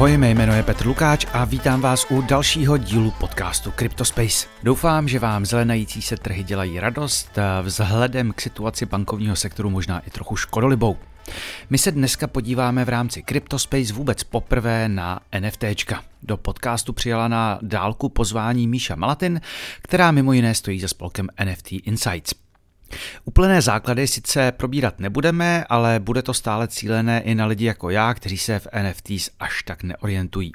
Ahoj, mé jméno je Petr Lukáč a vítám vás u dalšího dílu podcastu CryptoSpace. Doufám, že vám zelenající se trhy dělají radost, vzhledem k situaci bankovního sektoru možná i trochu škodolibou. My se dneska podíváme v rámci CryptoSpace vůbec poprvé na NFTčka. Do podcastu přijala na dálku pozvání Míša Malatin, která mimo jiné stojí za spolkem NFT Insights. Úplné základy sice probírat nebudeme, ale bude to stále cílené i na lidi jako já, kteří se v NFTs až tak neorientují.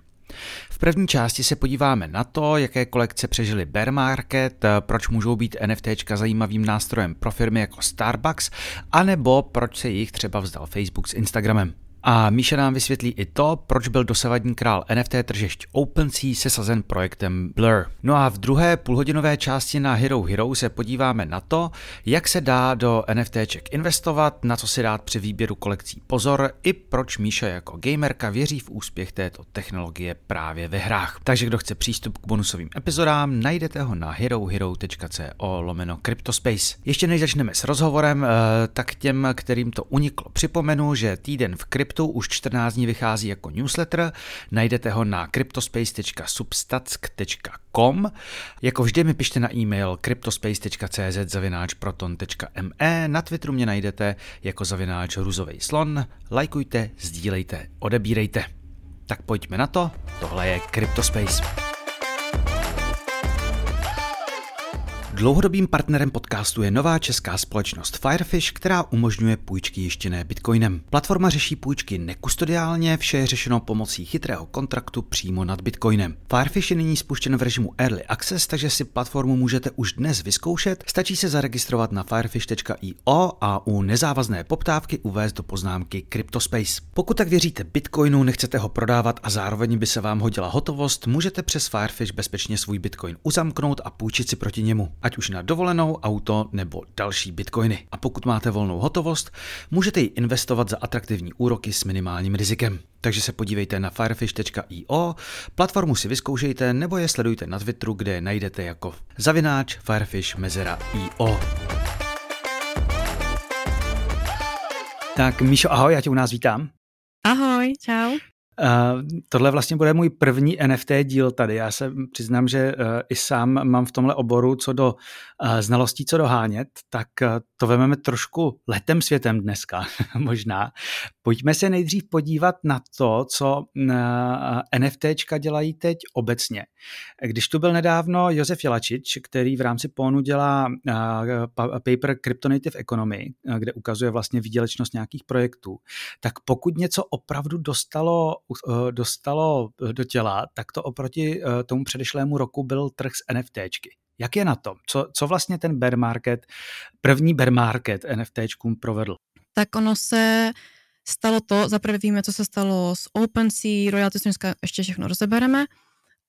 V první části se podíváme na to, jaké kolekce přežily bear market, proč můžou být NFTčka zajímavým nástrojem pro firmy jako Starbucks, anebo proč se jich třeba vzdal Facebook s Instagramem. A Míša nám vysvětlí i to, proč byl dosavadní král NFT tržišť OpenSea sesazen projektem Blur. No a v druhé půlhodinové části na Hero Hero se podíváme na to, jak se dá do NFTček investovat, na co si dát při výběru kolekcí pozor i proč Míša jako gamerka věří v úspěch této technologie právě ve hrách. Takže kdo chce přístup k bonusovým epizodám, najdete ho na herohero.co lomeno Cryptospace. Ještě než začneme s rozhovorem, eh, tak těm, kterým to uniklo, připomenu, že týden v krypto kryptu už 14 dní vychází jako newsletter, najdete ho na cryptospace.substatsk.com. Jako vždy mi pište na e-mail cryptospace.cz zavináč proton.me, na Twitteru mě najdete jako zavináč ruzovej slon, lajkujte, sdílejte, odebírejte. Tak pojďme na to, tohle je CryptoSpace. Dlouhodobým partnerem podcastu je nová česká společnost Firefish, která umožňuje půjčky jištěné bitcoinem. Platforma řeší půjčky nekustodiálně, vše je řešeno pomocí chytrého kontraktu přímo nad bitcoinem. Firefish je nyní spuštěn v režimu Early Access, takže si platformu můžete už dnes vyzkoušet. Stačí se zaregistrovat na firefish.io a u nezávazné poptávky uvést do poznámky CryptoSpace. Pokud tak věříte bitcoinu, nechcete ho prodávat a zároveň by se vám hodila hotovost, můžete přes Firefish bezpečně svůj bitcoin uzamknout a půjčit si proti němu ať už na dovolenou, auto nebo další bitcoiny. A pokud máte volnou hotovost, můžete ji investovat za atraktivní úroky s minimálním rizikem. Takže se podívejte na firefish.io, platformu si vyzkoušejte nebo je sledujte na Twitteru, kde je najdete jako zavináč firefish mezera io. Tak Míšo, ahoj, já tě u nás vítám. Ahoj, čau. Uh, tohle vlastně bude můj první NFT díl tady. Já se přiznám, že uh, i sám mám v tomhle oboru co do znalostí, co dohánět, tak uh, to vezmeme trošku letem světem dneska možná. Pojďme se nejdřív podívat na to, co uh, NFTčka dělají teď obecně. Když tu byl nedávno Josef Jelačič, který v rámci PONu dělá paper Cryptonative Economy, kde ukazuje vlastně výdělečnost nějakých projektů, tak pokud něco opravdu dostalo Eh, dostalo do těla, tak to oproti eh, tomu předešlému roku byl trh s NFTčky. Jak je na tom? Co, co vlastně ten bear market, první bear market NFTčkům provedl? Tak ono se stalo to, zaprvé víme, co se stalo s OpenSea, royalty dneska ještě všechno rozebereme,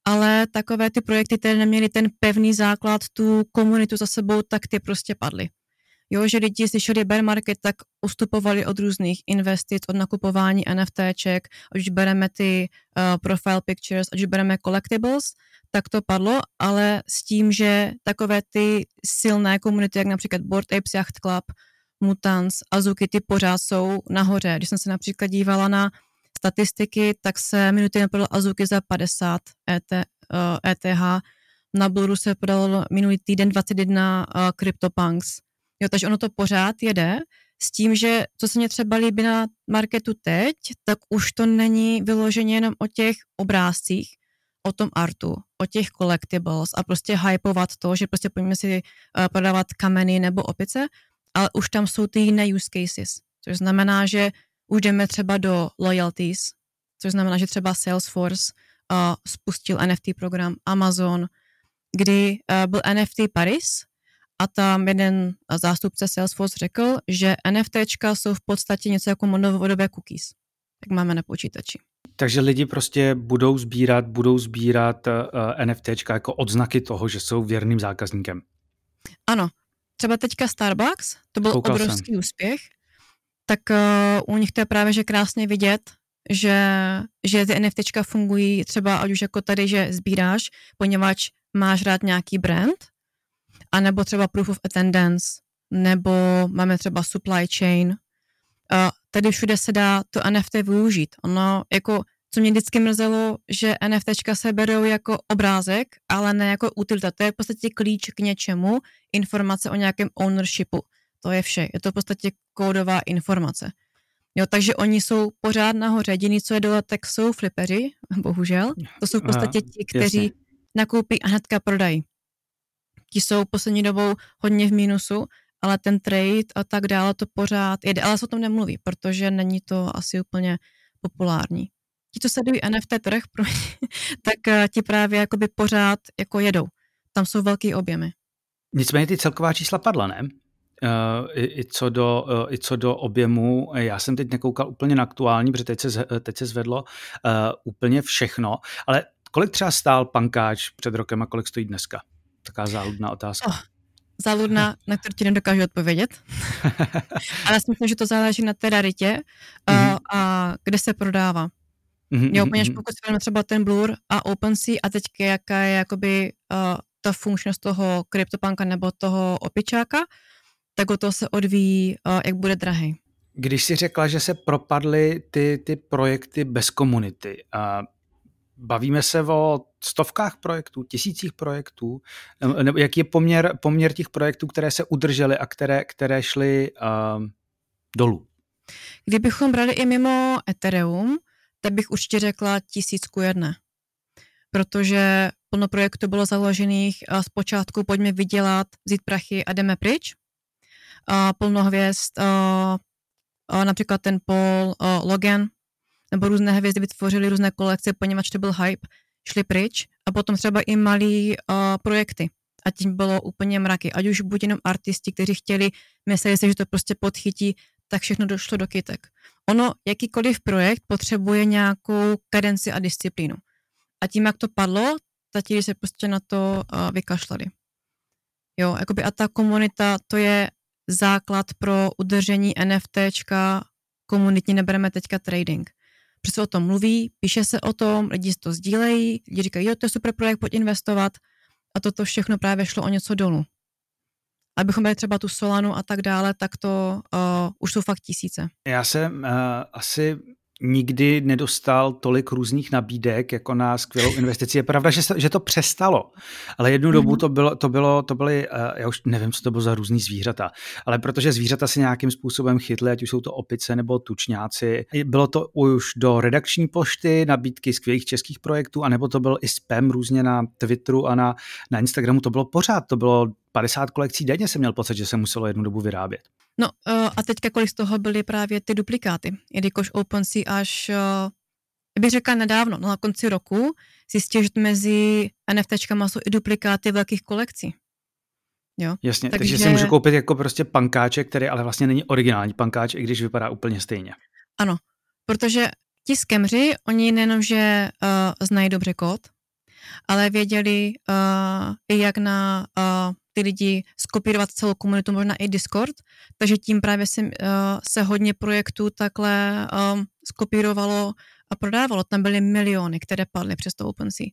ale takové ty projekty, které neměly ten pevný základ, tu komunitu za sebou, tak ty prostě padly. Jo, že lidi slyšeli bear market, tak ustupovali od různých investic, od nakupování NFTček, ať už bereme ty uh, profile pictures, ať už bereme collectibles, tak to padlo, ale s tím, že takové ty silné komunity, jak například Board Apes Yacht Club, Mutants, Azuki, ty pořád jsou nahoře. Když jsem se například dívala na statistiky, tak se minuty neprodal Azuki za 50 ET, uh, ETH, na Bluru se podalo minulý týden 21 uh, CryptoPunks. Jo, takže ono to pořád jede. S tím, že co se mě třeba líbí na marketu teď, tak už to není vyloženě jenom o těch obrázcích, o tom artu, o těch collectibles a prostě hypovat to, že prostě pojďme si uh, prodávat kameny nebo opice, ale už tam jsou ty jiné use cases, což znamená, že už jdeme třeba do loyalties, což znamená, že třeba Salesforce uh, spustil NFT program, Amazon, kdy uh, byl NFT Paris, a tam jeden zástupce Salesforce řekl, že NFTčka jsou v podstatě něco jako novodobé cookies, jak máme na počítači. Takže lidi prostě budou sbírat, budou sbírat uh, eh, NFTčka jako odznaky toho, že jsou věrným zákazníkem. Ano, třeba teďka Starbucks, to byl Koukal obrovský jsem. úspěch, tak uh, u nich to je právě že krásně vidět, že, že ty NFTčka fungují třeba ať už jako tady, že sbíráš, poněvadž máš rád nějaký brand, a nebo třeba proof of attendance, nebo máme třeba supply chain. Uh, tady všude se dá to NFT využít. Ono, jako, co mě vždycky mrzelo, že NFTčka se berou jako obrázek, ale ne jako utilita. To je v podstatě klíč k něčemu, informace o nějakém ownershipu. To je vše. Je to v podstatě kódová informace. Jo, takže oni jsou pořád nahoře. Jediný, co je dole, tak jsou flipeři, bohužel. To jsou v podstatě ti, kteří Jasně. nakoupí a hnedka prodají. Ti jsou poslední dobou hodně v mínusu, ale ten trade a tak dále to pořád jede. Ale se o tom nemluví, protože není to asi úplně populární. Ti, co sledují NFT trh, tak eh, ti právě jakoby pořád jako jedou. Tam jsou velký objemy. Nicméně ty celková čísla padla, ne? Uh, i, i, co do, uh, I co do objemu, já jsem teď nekoukal úplně na aktuální, protože teď se, teď se zvedlo uh, úplně všechno, ale kolik třeba stál pankáč před rokem a kolik stojí dneska? Taká záludná otázka. Oh, záludná, na kterou ti nedokážu odpovědět. ale já si myslím, že to záleží na té raritě uh, mm-hmm. a kde se prodává. Mm-hmm, jo, úplně mm-hmm. pokud si třeba ten Blur a OpenSea a teď jaká je jakoby uh, ta funkčnost toho kryptopanka nebo toho opičáka, tak o to se odvíjí, uh, jak bude drahý. Když si řekla, že se propadly ty, ty projekty bez komunity, a bavíme se o stovkách projektů, tisících projektů, nebo jaký je poměr, poměr těch projektů, které se udržely a které, které šly uh, dolů? Kdybychom brali i mimo Ethereum, tak bych určitě řekla tisícku jedné. Protože plno projektů bylo založených a zpočátku pojďme vydělat, vzít prachy a jdeme pryč. A plno hvězd, a, a například ten Paul a Logan, nebo různé hvězdy vytvořily různé kolekce, poněvadž to byl hype, šli pryč a potom třeba i malý a, projekty. A tím bylo úplně mraky. Ať už buď jenom artisti, kteří chtěli, mysleli si, že to prostě podchytí, tak všechno došlo do kytek. Ono, jakýkoliv projekt potřebuje nějakou kadenci a disciplínu. A tím, jak to padlo, tati se prostě na to uh, vykašlali. Jo, jakoby a ta komunita, to je základ pro udržení NFTčka, komunitní nebereme teďka trading. Prostě o tom mluví, píše se o tom, lidi to sdílejí, lidi říkají, jo, to je super projekt, pojď investovat a toto všechno právě šlo o něco dolů abychom měli třeba tu Solanu a tak dále, tak to uh, už jsou fakt tisíce. Já jsem uh, asi nikdy nedostal tolik různých nabídek jako na skvělou investici. Je pravda, že, se, že to přestalo, ale jednu mm-hmm. dobu mhm. to bylo, to bylo, to byly, uh, já už nevím, co to bylo za různý zvířata, ale protože zvířata si nějakým způsobem chytly, ať už jsou to opice nebo tučňáci, bylo to už do redakční pošty, nabídky skvělých českých projektů, anebo to byl i spam různě na Twitteru a na, na Instagramu, to bylo pořád, to bylo 50 kolekcí denně jsem měl pocit, že se muselo jednu dobu vyrábět. No uh, a teďka kolik z toho byly právě ty duplikáty, jelikož OpenSea až, uh, bych řekla nedávno, no na konci roku, zjistil, že mezi NFTčkama jsou i duplikáty velkých kolekcí. Jo? Jasně, takže, takže si můžu koupit jako prostě pankáček, který ale vlastně není originální pankáč, i když vypadá úplně stejně. Ano, protože ti skemři, oni nejenom, že uh, znají dobře kód, ale věděli, uh, jak na uh, ty lidi skopírovat celou komunitu, možná i Discord, takže tím právě se, uh, se hodně projektů takhle um, skopírovalo a prodávalo. Tam byly miliony, které padly přes to OpenSea.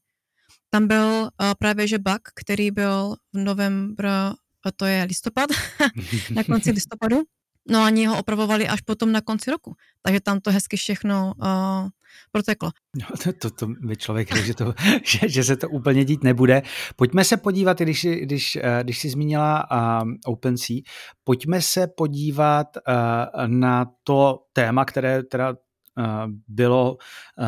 Tam byl uh, právě že bug, který byl v novembru, to je listopad, na konci listopadu, No a oni ho opravovali až potom na konci roku. Takže tam to hezky všechno uh, proteklo. No, to, to, to by člověk řekl, že, že, že se to úplně dít nebude. Pojďme se podívat, když, když, eh, když jsi zmínila uh, OpenSea, pojďme se podívat uh, na to téma, které teda bylo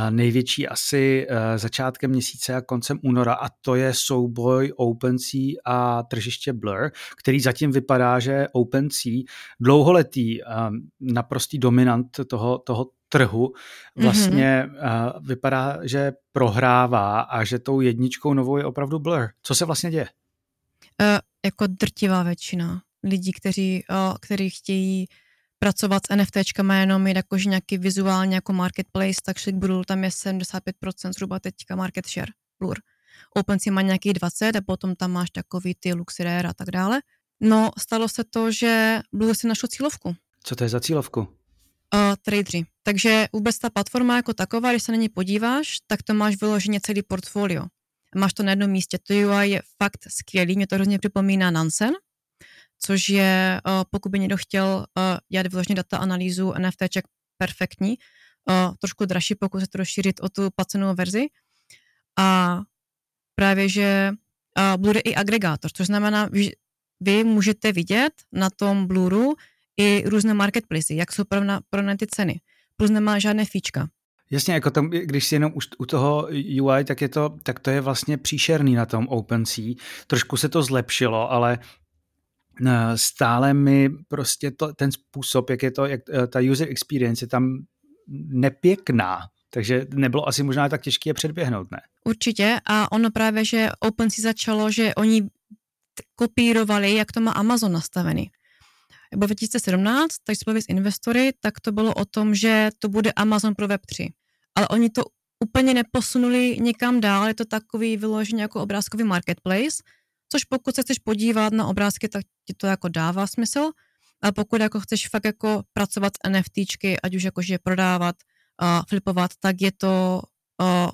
největší asi začátkem měsíce a koncem února a to je souboj OpenSea a tržiště Blur, který zatím vypadá, že OpenSea dlouholetý naprostý dominant toho, toho trhu vlastně mm-hmm. vypadá, že prohrává a že tou jedničkou novou je opravdu Blur. Co se vlastně děje? Uh, jako drtivá většina lidí, kteří, uh, kteří chtějí pracovat s NFTčkama jenom mít jakože nějaký vizuální jako marketplace, tak Shlikbrul tam je 75% zhruba teďka market share, Blur. OpenSea má nějaký 20 a potom tam máš takový ty Luxrare a tak dále. No, stalo se to, že Blur si našel cílovku. Co to je za cílovku? Uh, tradeři. Takže vůbec ta platforma jako taková, když se na ní podíváš, tak to máš vyloženě celý portfolio. Máš to na jednom místě. To UI je fakt skvělý, mě to hrozně připomíná Nansen, což je, pokud by někdo chtěl dělat vyloženě data analýzu NFTček perfektní, uh, trošku dražší, pokud se to rozšířit o tu placenou verzi. A právě, že je i agregátor, což znamená, že vy můžete vidět na tom Bluru i různé marketplace, jak jsou pro ty ceny. Plus nemá žádné fíčka. Jasně, jako tam, když si jenom už u toho UI, tak, je to, tak to je vlastně příšerný na tom OpenSea. Trošku se to zlepšilo, ale eh, stále mi prostě to, ten způsob, jak je to, jak eh, ta user experience je tam nepěkná. Takže nebylo asi možná tak těžké je předběhnout, ne? Určitě a ono právě, že OpenSea začalo, že oni kopírovali, jak to má Amazon nastavený. Nebo 2017, tak jsme s investory, tak to bylo o tom, že to bude Amazon pro Web3. Ale oni to úplně neposunuli někam dál, je to takový vyložený jako obrázkový marketplace, což pokud se chceš podívat na obrázky, tak ti to jako dává smysl, a pokud jako chceš fakt jako pracovat s NFTčky, ať už jakože prodávat, uh, flipovat, tak je to uh,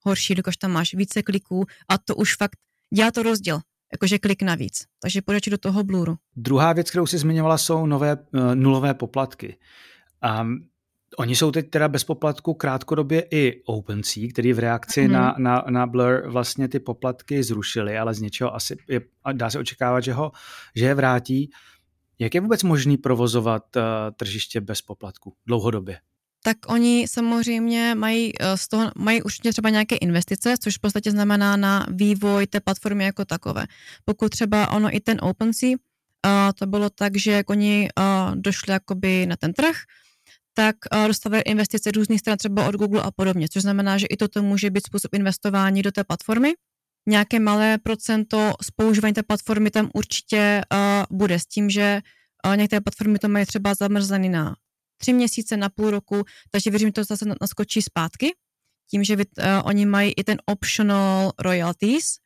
horší, když tam máš více kliků a to už fakt dělá to rozdíl jakože klik navíc. Takže půjdeš do toho Bluru. Druhá věc, kterou si zmiňovala, jsou nové uh, nulové poplatky. Um, Oni jsou teď teda bez poplatku krátkodobě i OpenSea, který v reakci mm. na, na, na Blur vlastně ty poplatky zrušili, ale z něčeho asi je, dá se očekávat, že, ho, že je vrátí. Jak je vůbec možný provozovat uh, tržiště bez poplatku dlouhodobě? tak oni samozřejmě mají eh, z toho, mají určitě třeba nějaké investice, což v podstatě znamená na vývoj té platformy jako takové. Pokud třeba ono i ten OpenSea, uh, to bylo tak, že jak oni uh, došli jakoby na ten trh, tak dostávají investice různých stran, třeba od Google a podobně, což znamená, že i toto může být způsob investování do té platformy. Nějaké malé procento z používání té platformy tam určitě uh, bude s tím, že uh, některé platformy to mají třeba zamrzlený na tři měsíce, na půl roku, takže věřím, že to zase naskočí zpátky. Tím, že uh, oni mají i ten optional royalties,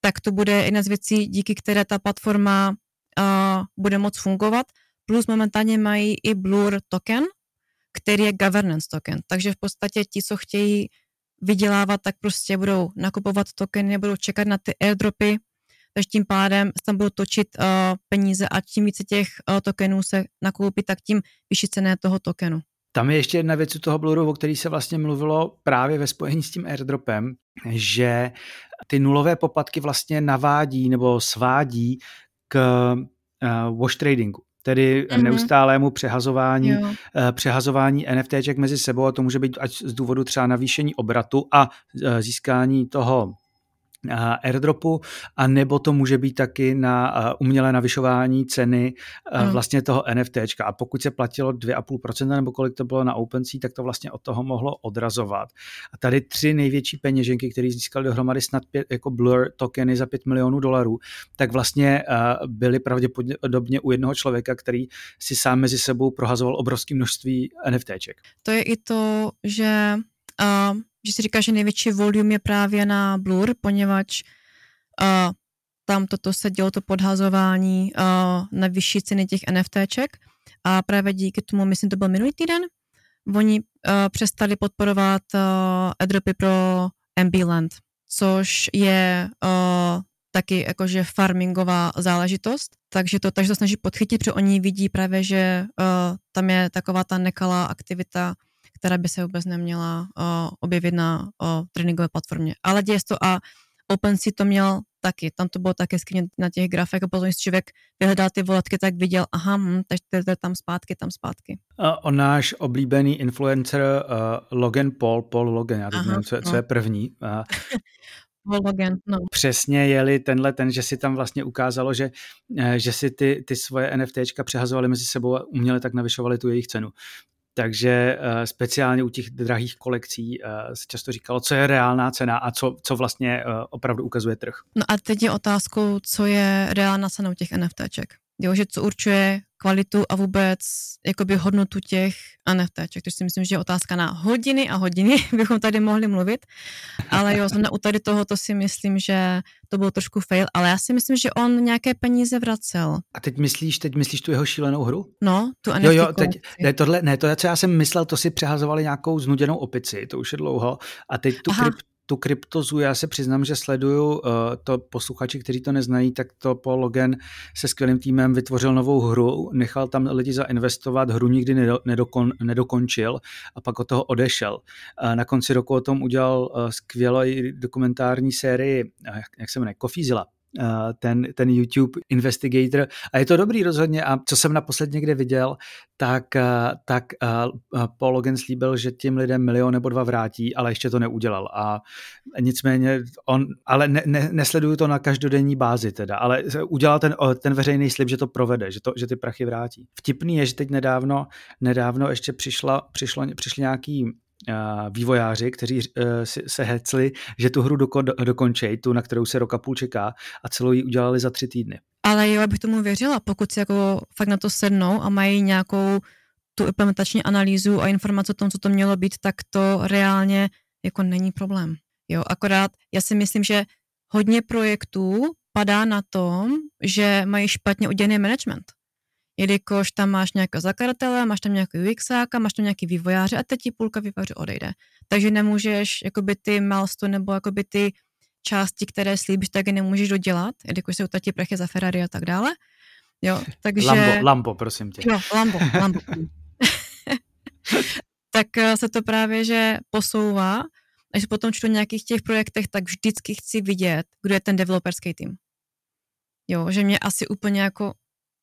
tak to bude jedna z věcí, díky které ta platforma uh, bude moc fungovat. Plus momentálně mají i Blur token, který je governance token. Takže v podstatě ti, co chtějí vydělávat, tak prostě budou nakupovat tokeny, nebudou čekat na ty airdropy, takže tím pádem tam budou točit uh, peníze a tím více těch uh, tokenů se nakoupí, tak tím vyšší cené toho tokenu. Tam je ještě jedna věc u toho Bluru, o který se vlastně mluvilo právě ve spojení s tím airdropem, že ty nulové poplatky vlastně navádí nebo svádí k uh, wash tradingu tedy mm-hmm. neustálému přehazování, uh, přehazování NFTček mezi sebou a to může být ať z důvodu třeba navýšení obratu a uh, získání toho airdropu, a nebo to může být taky na umělé navyšování ceny mm. vlastně toho NFTčka. A pokud se platilo 2,5% nebo kolik to bylo na OpenSea, tak to vlastně od toho mohlo odrazovat. A tady tři největší peněženky, které získali dohromady snad pět, jako Blur tokeny za 5 milionů dolarů, tak vlastně byly pravděpodobně u jednoho člověka, který si sám mezi sebou prohazoval obrovské množství NFTček. To je i to, že uh, že si říká, že největší volume je právě na Blur, poněvadž uh, tam toto se dělo to podhazování uh, na vyšší ceny těch NFTček a právě díky tomu, myslím, to byl minulý týden, oni uh, přestali podporovat uh, airdropy pro MB Land, což je uh, taky jakože farmingová záležitost, takže to takže to snaží podchytit, protože oni vidí právě, že uh, tam je taková ta nekalá aktivita která by se vůbec neměla uh, objevit na uh, tréninkové platformě. Ale děje to a OpenSea to měl taky. Tam to bylo také skryně na těch grafech a potom, když člověk vyhledal ty volatky, tak viděl, aha, hm, takže to je tam zpátky, tam zpátky. A on náš oblíbený influencer uh, Logan Paul, Paul Logan, já teď nevím, co, co je no. první. Uh, Logan, no. Přesně jeli tenhle ten, že si tam vlastně ukázalo, že, že si ty, ty svoje NFTčka přehazovali mezi sebou a uměle tak navyšovali tu jejich cenu. Takže uh, speciálně u těch drahých kolekcí uh, se často říkalo, co je reálná cena a co, co vlastně uh, opravdu ukazuje trh. No a teď je otázkou, co je reálná cena u těch NFTček. Jo, že co určuje kvalitu a vůbec jakoby hodnotu těch NFTček, což si myslím, že je otázka na hodiny a hodiny, bychom tady mohli mluvit, ale jo, zrovna u tady tohoto si myslím, že to byl trošku fail, ale já si myslím, že on nějaké peníze vracel. A teď myslíš, teď myslíš tu jeho šílenou hru? No, tu NFT Jo, jo, teď, ne, tohle, ne, to, co já jsem myslel, to si přehazovali nějakou znuděnou opici, to už je dlouho, a teď tu, kryp, tu kryptozu, já se přiznám, že sleduju uh, to posluchači, kteří to neznají, tak to Paul Logan se skvělým týmem vytvořil novou hru, nechal tam lidi zainvestovat, hru nikdy nedokon, nedokon, a pak od toho odešel. Uh, na konci roku o tom udělal uh, skvělou dokumentární sérii, jak, se jmenuje, Kofízila ten, ten YouTube Investigator. A je to dobrý rozhodně. A co jsem naposled někde viděl, tak, tak Paul Logan slíbil, že tím lidem milion nebo dva vrátí, ale ještě to neudělal. A nicméně on, ale ne, ne, nesleduju to na každodenní bázi teda, ale udělal ten, ten veřejný slib, že to provede, že, to, že ty prachy vrátí. Vtipný je, že teď nedávno, nedávno ještě přišla, přišlo, přišli nějaký vývojáři, kteří e, se hecli, že tu hru dokončej, tu, na kterou se roka půl čeká a celou ji udělali za tři týdny. Ale jo, abych tomu věřila, pokud si jako fakt na to sednou a mají nějakou tu implementační analýzu a informace o tom, co to mělo být, tak to reálně jako není problém. Jo, akorát já si myslím, že hodně projektů padá na tom, že mají špatně udělaný management jelikož tam máš nějakého zakladatele, máš tam nějaký UXáka, máš tam nějaký vývojáře a teď ti půlka vývojářů odejde. Takže nemůžeš jakoby ty milestone nebo jakoby ty části, které slíbíš, tak je nemůžeš dodělat, jelikož se utratí prachy za Ferrari a tak dále. Jo, takže... Lambo, Lambo, prosím tě. Jo, Lambo, Lambo. tak eh, se to právě, že posouvá, až potom čtu nějakých těch projektech, tak vždycky chci vidět, kdo je ten developerský tým. Jo, že mě asi úplně jako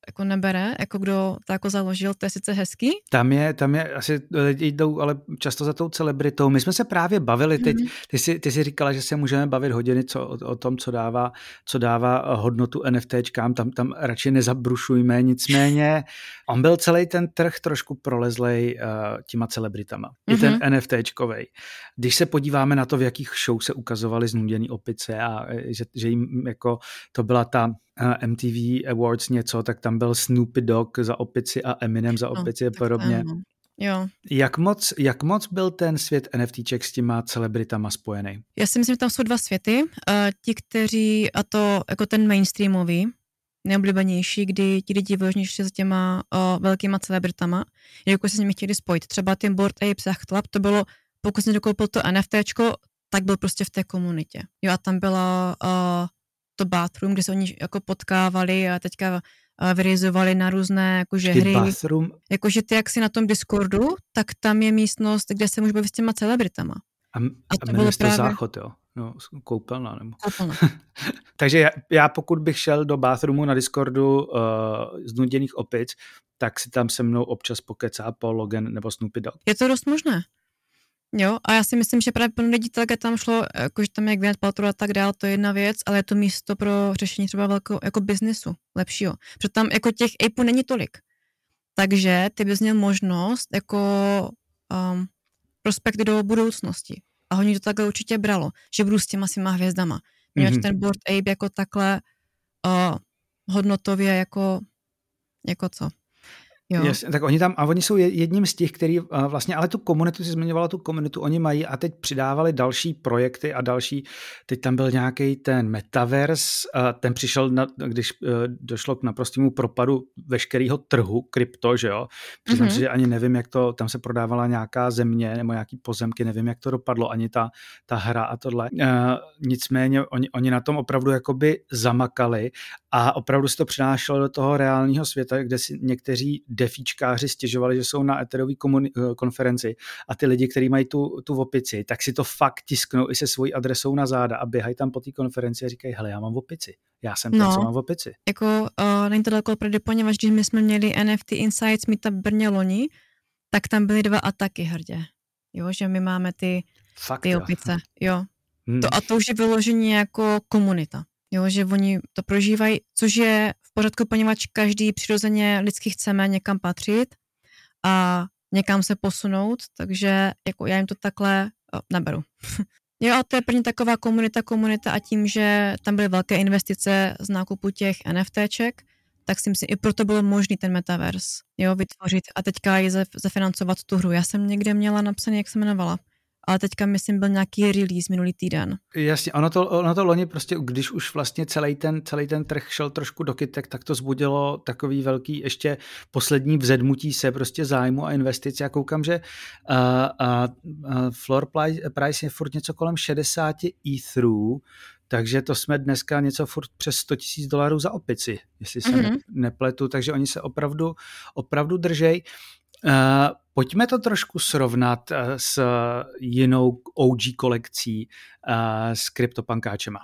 jako nebere, jako kdo to jako založil, to je sice hezký. Tam je, tam je, asi lidi jdou ale často za tou celebritou. My jsme se právě bavili teď, mm-hmm. ty, jsi, ty jsi říkala, že se můžeme bavit hodiny co, o, o tom, co dává, co dává hodnotu NFTčkám, tam, tam radši nezabrušujme, nicméně on byl celý ten trh trošku prolezlej uh, těma celebritama. Mm-hmm. I ten mhm. NFTčkovej. Když se podíváme na to, v jakých show se ukazovaly znuděný opice a eh, že, že jim jako to byla ta MTV Awards něco, tak tam byl Snoopy Dogg za opici a Eminem za no, opici no, a podobně. Jo. Jak moc, jak moc byl ten svět NFTček s těma celebritama spojený? Já si myslím, že tam jsou dva světy. Uh, ti, kteří, a to jako ten mainstreamový, neoblíbenější, kdy ti lidi vyloženě šli za těma uh, velkýma celebritama, jako se s nimi chtěli spojit. Třeba tím Board Apes Yacht Club, to bylo, pokud jsi dokoupil to NFTčko, tak byl prostě v té komunitě. Jo, a tam byla uh, to bathroom, kde se oni jako potkávali a teďka uh, vyrizovali na různé jakože hry. Bathroom. Jakože ty, jak si na tom Discordu, tak tam je místnost, kde se můžeš bavit s těma celebritama. A, a to bylo právě... záchod, jo? No, koupelna nebo... Koupelna. Takže já, já, pokud bych šel do bathroomu na Discordu uh, z nuděných opic, tak si tam se mnou občas pokecá Paul Logan nebo Snoopy Dogg. Je to dost možné. Jo, a já si myslím, že právě pro tak tam šlo, jakože tam jak Gwyneth Paltrow a tak dál, to je jedna věc, ale je to místo pro řešení třeba velkého jako biznesu, lepšího. Protože tam jako těch apů není tolik. Takže ty bys měl možnost jako um, prospekt do budoucnosti. A hodně to takhle určitě bralo, že budu s těma svýma hvězdama. Měl mm-hmm. ten board ape jako takhle uh, hodnotově jako, jako co? Jo. Yes, tak oni tam, a oni jsou jedním z těch, který vlastně, ale tu komunitu, si zmiňovala tu komunitu, oni mají a teď přidávali další projekty a další, teď tam byl nějaký ten metaverse, ten přišel, na, když e, došlo k naprostému propadu veškerého trhu krypto, že jo, přiznám mm-hmm. si, že ani nevím, jak to, tam se prodávala nějaká země nebo nějaký pozemky, nevím, jak to dopadlo, ani ta, ta hra a tohle. Uh, nicméně oni, oni na tom opravdu jakoby zamakali a opravdu se to přinášelo do toho reálného světa, kde si někteří defíčkáři stěžovali, že jsou na eterové eh, konferenci a ty lidi, kteří mají tu, tu opici, tak si to fakt tisknou i se svojí adresou na záda a běhají tam po té konferenci a říkají, hele, já mám opici. Já jsem no, ten, co mám opici. Jako uh, není to daleko prady, poněvadž když my jsme měli NFT Insights Meetup Brně loni, tak tam byly dva ataky hrdě. Jo, že my máme ty, Fakt, ty opice. Jo. Hmm. To, a to už je vyložení jako komunita jo, že oni to prožívají, což je v pořádku, poněvadž každý přirozeně lidsky chceme někam patřit a někam se posunout, takže jako já jim to takhle o, neberu. jo, a to je první taková komunita, komunita a tím, že tam byly velké investice z nákupu těch NFTček, tak si myslím, i proto bylo možný ten metaverse, jo, vytvořit a teďka je zafinancovat tu hru. Já jsem někde měla napsaný, jak se jmenovala, ale teďka myslím byl nějaký release minulý týden. Jasně, ono to, ono to loni prostě, když už vlastně celý ten, celý ten trh šel trošku do kytek, tak to zbudilo takový velký ještě poslední vzedmutí se prostě zájmu a investice. Já koukám, že uh, uh, floor price je furt něco kolem 60 etherů, takže to jsme dneska něco furt přes 100 000 dolarů za opici, jestli se mm-hmm. nepletu, takže oni se opravdu, opravdu držej. Uh, pojďme to trošku srovnat uh, s jinou OG kolekcí uh, s kryptopankáčema.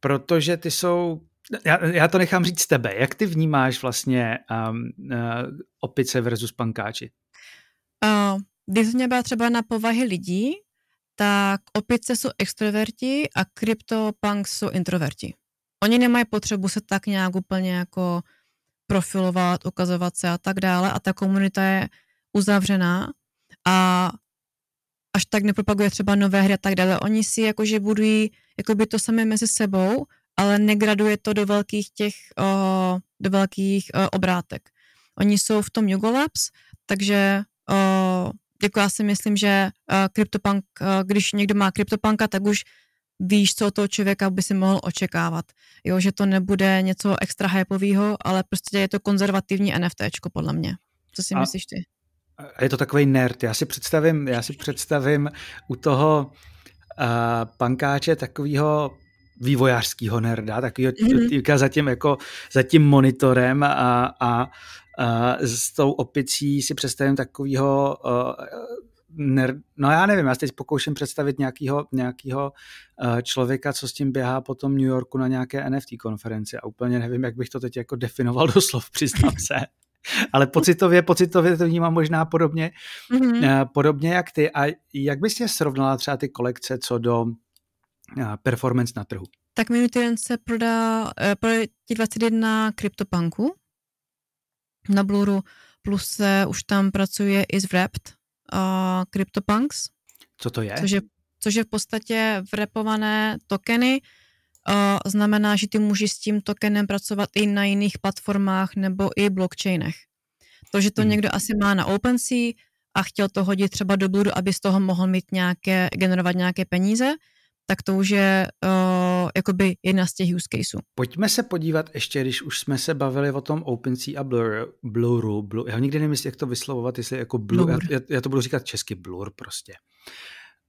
Protože ty jsou, já, já to nechám říct tebe, jak ty vnímáš vlastně um, uh, opice versus pankáči? Uh, když mě třeba na povahy lidí, tak opice jsou extroverti a CryptoPunks jsou introverti. Oni nemají potřebu se tak nějak úplně jako profilovat, ukazovat se a tak dále a ta komunita je uzavřená a až tak nepropaguje třeba nové hry a tak dále. Oni si jakože budují jakoby to samé mezi sebou, ale negraduje to do velkých těch, do velkých obrátek. Oni jsou v tom Yugo Labs, takže jako já si myslím, že uh, CryptoPunk, uh, když někdo má CryptoPunka, tak už víš, co od toho člověka by si mohl očekávat. Jo, že to nebude něco extra hypového, ale prostě je to konzervativní NFTčko podle mě. Co si a, myslíš ty? Je to takový nerd. Já si představím, já si představím u toho uh, pankáče takového vývojářského nerda, takového mm-hmm. za tím, jako, za tím monitorem a, a s tou opicí si představím takového ner, no já nevím, já teď pokouším představit nějakého, nějakého člověka, co s tím běhá po tom New Yorku na nějaké NFT konferenci a úplně nevím, jak bych to teď jako definoval do slov, přiznám se. Ale pocitově, pocitově to vnímám možná podobně, mm-hmm. podobně jak ty. A jak bys je srovnala třeba ty kolekce co do performance na trhu? Tak minulý týden se prodá, prodá 21 CryptoPunku, na Bluru, plus se už tam pracuje i s Wrapped uh, CryptoPunks. Co to je? Což je, což je v podstatě vrepované tokeny, uh, znamená, že ty můžeš s tím tokenem pracovat i na jiných platformách nebo i blockchainech. To, že to hmm. někdo asi má na OpenSea a chtěl to hodit třeba do Bluru, aby z toho mohl mít nějaké, generovat nějaké peníze, tak to už je uh, jakoby jedna z těch use caseů. Pojďme se podívat ještě, když už jsme se bavili o tom OpenSea a Blur, Bluru, Blur, já nikdy nevím, jak to vyslovovat, jestli jako Blur, Blur. Já, já to budu říkat česky Blur prostě.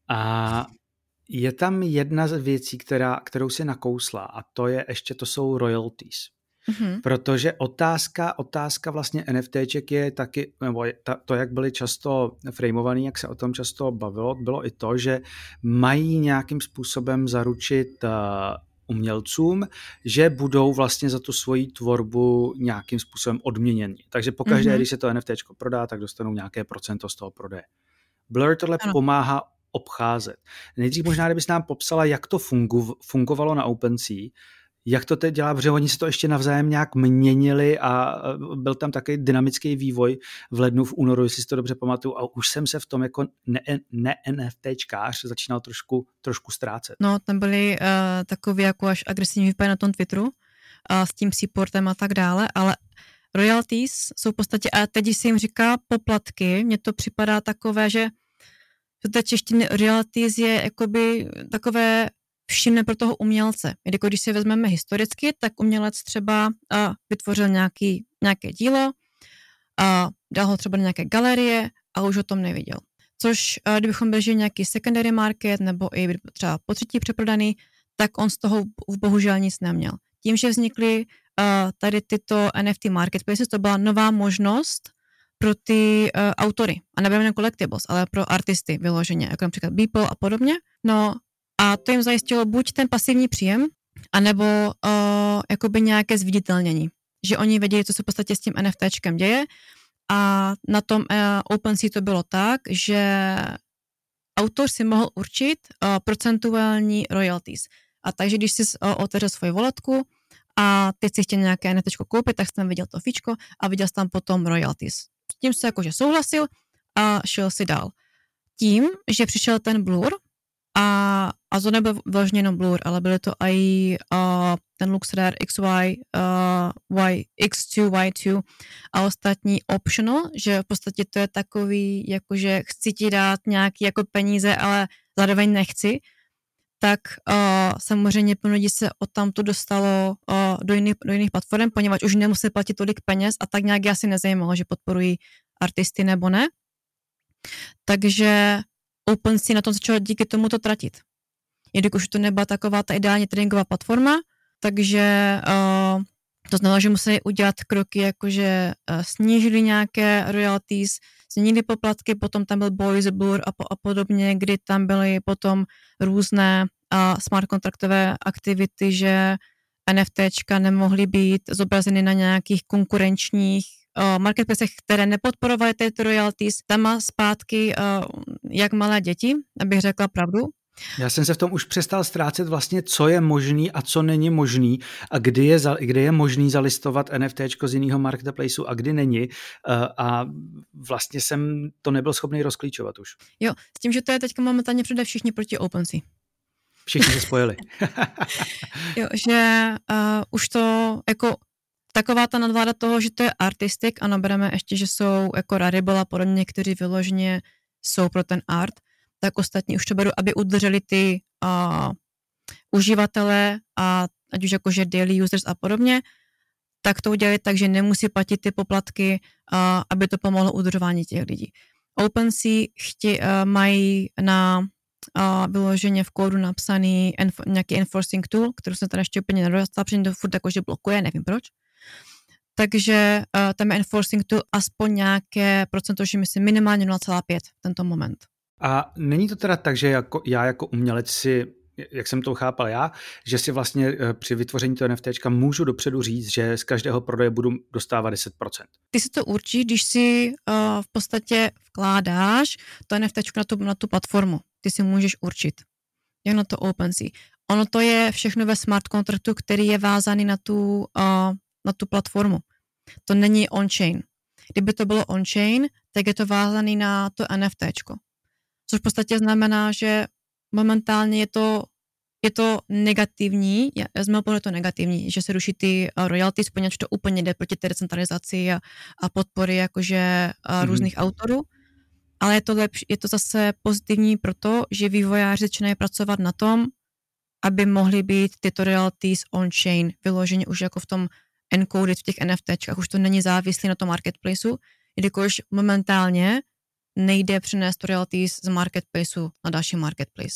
A je tam jedna z věcí, která, kterou si nakousla a to je ještě, to jsou royalties. Mm-hmm. Protože otázka, otázka vlastně NFTček je taky, nebo ta, to, jak byly často frameovaný, jak se o tom často bavilo, bylo i to, že mají nějakým způsobem zaručit uh, umělcům, že budou vlastně za tu svoji tvorbu nějakým způsobem odměněni. Takže pokaždé, mm-hmm. když se to NFT prodá, tak dostanou nějaké procento z toho prodeje. Blur tohle ano. pomáhá obcházet. Nejdřív možná, kdybys nám popsala, jak to fungu, fungovalo na OpenSea, jak to teď dělá, protože oni se to ještě navzájem nějak měnili a byl tam takový dynamický vývoj v lednu, v únoru, jestli si to dobře pamatuju, a už jsem se v tom jako ne-NFTčkář ne začínal trošku, trošku ztrácet. No, tam byly uh, takový jako až agresivní výpady na tom Twitteru uh, s tím supportem a tak dále, ale royalties jsou v podstatě, a teď se jim říká poplatky, mně to připadá takové, že té češtiny royalties je jakoby takové všimne pro toho umělce. Jako když si vezmeme historicky, tak umělec třeba uh, vytvořil nějaký, nějaké dílo, a dal ho třeba do nějaké galerie a už o tom neviděl. Což uh, kdybychom byli nějaký secondary market nebo i třeba po třetí přeprodaný, tak on z toho bohužel nic neměl. Tím, že vznikly uh, tady tyto NFT marketplaces, to byla nová možnost pro ty uh, autory, a nebude collectibles, ale pro artisty vyloženě, jako například Beeple a podobně. No a to jim zajistilo buď ten pasivní příjem, anebo uh, jakoby nějaké zviditelnění. Že oni věděli, co se v podstatě s tím NFTčkem děje a na tom uh, OpenSea to bylo tak, že autor si mohl určit uh, procentuální royalties. A takže když si uh, otevřel svoji voletku a teď si chtěl nějaké NFT koupit, tak jsem viděl to fičko a viděl jsem tam potom royalties. S tím se jakože souhlasil a šel si dál. Tím, že přišel ten blur, a, a to nebyl vložně jenom Blur, ale byly to i uh, ten LuxRare XY, uh, y, X2, Y2 a ostatní optional, že v podstatě to je takový, jakože chci ti dát nějaký jako peníze, ale zároveň nechci, tak uh, samozřejmě plno lidí se od tamto dostalo uh, do, jiných, do jiných platform, poněvadž už nemusí platit tolik peněz a tak nějak asi nezajímalo, že podporují artisty nebo ne. Takže OpenSea na tom začala díky tomu to tratit. Jelikož to nebyla taková ta ideálně tradingová platforma, takže uh, to znamená, že museli udělat kroky, jakože uh, snížili nějaké royalties, snížili poplatky, potom tam byl Boys Blur a, po, a podobně, kdy tam byly potom různé uh, smart kontraktové aktivity, že NFTčka nemohly být zobrazeny na nějakých konkurenčních marketplacech, které nepodporovaly tyto royalties. Tam má zpátky jak malé děti, abych řekla pravdu. Já jsem se v tom už přestal ztrácet vlastně, co je možný a co není možný a kdy je, za, kdy je možný zalistovat NFT z jiného marketplaceu a kdy není a vlastně jsem to nebyl schopný rozklíčovat už. Jo, s tím, že to je teďka momentálně především všichni proti OpenSea. Všichni se spojili. jo, že uh, už to jako taková ta nadvláda toho, že to je artistik a nabereme ještě, že jsou jako Rarible a podobně, kteří vyloženě jsou pro ten art, tak ostatní už to beru, aby udrželi ty uh, uživatele a ať už jakože daily users a podobně, tak to udělali tak, že nemusí platit ty poplatky, uh, aby to pomohlo udržování těch lidí. OpenSea chtě, uh, mají na uh, vyloženě v kódu napsaný enf- nějaký enforcing tool, který jsem teda ještě úplně nedostal, protože to furt jakože blokuje, nevím proč. Takže uh, tam je enforcing tool aspoň nějaké procento, že myslím minimálně 0,5 v tento moment. A není to teda tak, že jako, já jako umělec si jak jsem to chápal já, že si vlastně eh, při vytvoření toho NFT můžu dopředu říct, že z každého prodeje budu dostávat 10%. Ty si to určíš, když si uh, v podstatě vkládáš to NFT na tu, na tu platformu. Ty si můžeš určit. Jak na to OpenSea. Ono to je všechno ve smart kontraktu, který je vázaný na tu, uh, na tu platformu. To není on-chain. Kdyby to bylo on-chain, tak je to vázaný na to NFT což v podstatě znamená, že momentálně je to, je to negativní, z mého pohledu to negativní, že se ruší ty uh, royalties, poněvadž to úplně jde proti té decentralizaci a, a podpory jakože uh, různých mm-hmm. autorů. Ale je to, lepš, je to zase pozitivní proto, že vývojáři začínají pracovat na tom, aby mohly být tyto royalties on-chain, vyloženě už jako v tom encoded v těch NFTčkách, už to není závislé na tom marketplaceu, jelikož momentálně nejde přinést royalties z marketplaceu na další marketplace.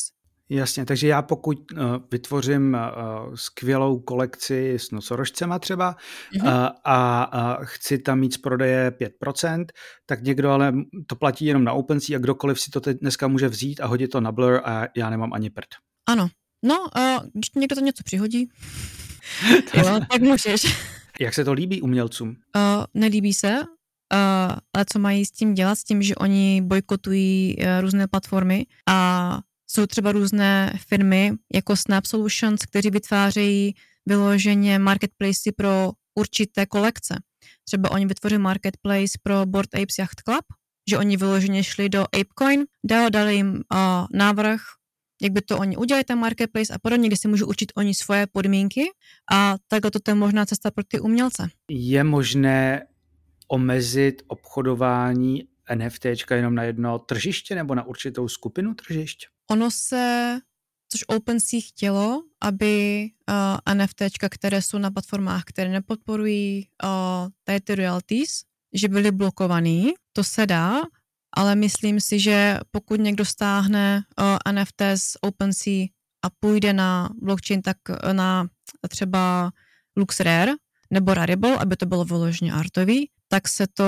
Jasně, takže já pokud uh, vytvořím uh, skvělou kolekci s nosorožcema třeba mm-hmm. uh, a uh, chci tam mít z prodeje 5%, tak někdo ale to platí jenom na OpenSea a kdokoliv si to teď dneska může vzít a hodit to na Blur a já nemám ani prd. Ano, no, uh, když někdo to něco přihodí, jo, tak můžeš. Jak se to líbí umělcům? Uh, nelíbí se, Uh, ale co mají s tím dělat, s tím, že oni bojkotují uh, různé platformy a jsou třeba různé firmy jako Snap Solutions, kteří vytvářejí vyloženě marketplace pro určité kolekce. Třeba oni vytvořili marketplace pro Board Apes Yacht Club, že oni vyloženě šli do ApeCoin, dali, jim uh, návrh, jak by to oni udělali, ten marketplace a podobně, kde si můžou určit oni svoje podmínky a takhle to je možná cesta pro ty umělce. Je možné omezit obchodování NFT jenom na jedno tržiště nebo na určitou skupinu tržišť? Ono se, což OpenSea chtělo, aby uh, NFT, které jsou na platformách, které nepodporují uh, tady ty royalties, že byly blokovaný. To se dá, ale myslím si, že pokud někdo stáhne uh, NFT z OpenSea a půjde na blockchain, tak na třeba LuxRare nebo Rarible, aby to bylo vyloženě artový, tak se to,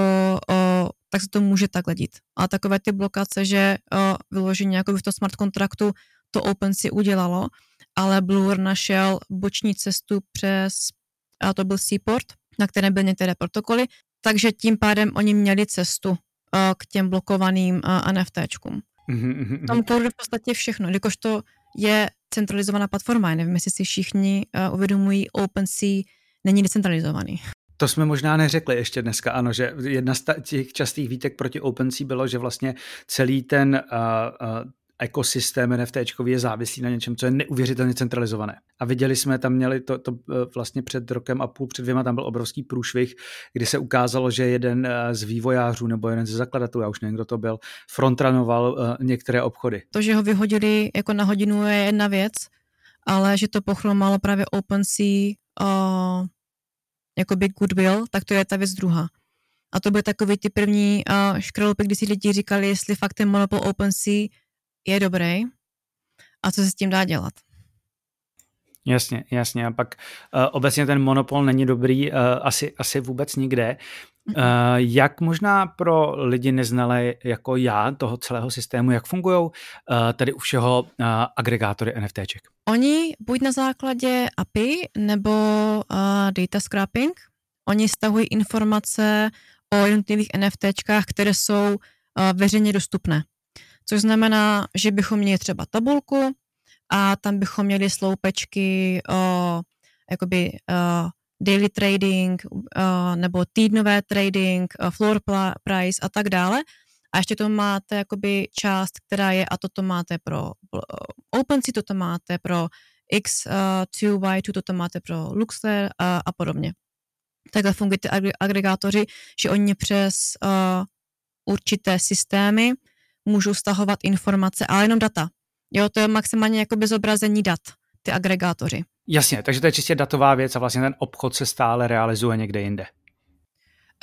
o, tak se to může takhle dít. A takové ty blokace, že o, vyložení jako v tom smart kontraktu to OpenSea udělalo, ale Blur našel boční cestu přes, a to byl Seaport, na kterém byly některé protokoly, takže tím pádem oni měli cestu k těm blokovaným NFTčkům. Mm-hmm. Tam kódu v podstatě všechno, jakož to je centralizovaná platforma. nevím, jestli si všichni uh, uvědomují, OpenSea není decentralizovaný. To jsme možná neřekli ještě dneska, ano, že jedna z těch častých výtek proti OpenSea bylo, že vlastně celý ten uh, uh, ekosystém NFT je závislý na něčem, co je neuvěřitelně centralizované. A viděli jsme, tam měli to, to vlastně před rokem a půl, před dvěma, tam byl obrovský průšvih, kdy se ukázalo, že jeden z vývojářů nebo jeden ze zakladatelů, já už nevím, kdo to byl, frontranoval některé obchody. To, že ho vyhodili jako na hodinu je jedna věc, ale že to pochromalo právě OpenSea uh, jakoby goodwill, tak to je ta věc druhá. A to byly takový ty první uh, škralupy, kdy si lidi říkali, jestli fakt ten monopol OpenSea je dobrý a co se s tím dá dělat. Jasně, jasně. A pak uh, obecně ten monopol není dobrý uh, asi, asi vůbec nikde. Uh, jak možná pro lidi neznalé jako já toho celého systému, jak fungují uh, tady u všeho uh, agregátory NFTček? Oni buď na základě API nebo uh, data scrapping, oni stahují informace o jednotlivých NFTčkách, které jsou uh, veřejně dostupné. Což znamená, že bychom měli třeba tabulku a tam bychom měli sloupečky o jakoby uh, daily trading uh, nebo týdnové trading, uh, floor price a tak dále. A ještě to máte jakoby část, která je, a toto máte pro uh, OpenSea, toto máte pro X2, Y2, toto máte pro Luxler uh, a podobně. Takhle fungují ty agregátoři, že oni přes uh, určité systémy můžou stahovat informace, ale jenom data. Jo, to je maximálně jako zobrazení dat, ty agregátoři. Jasně, takže to je čistě datová věc a vlastně ten obchod se stále realizuje někde jinde.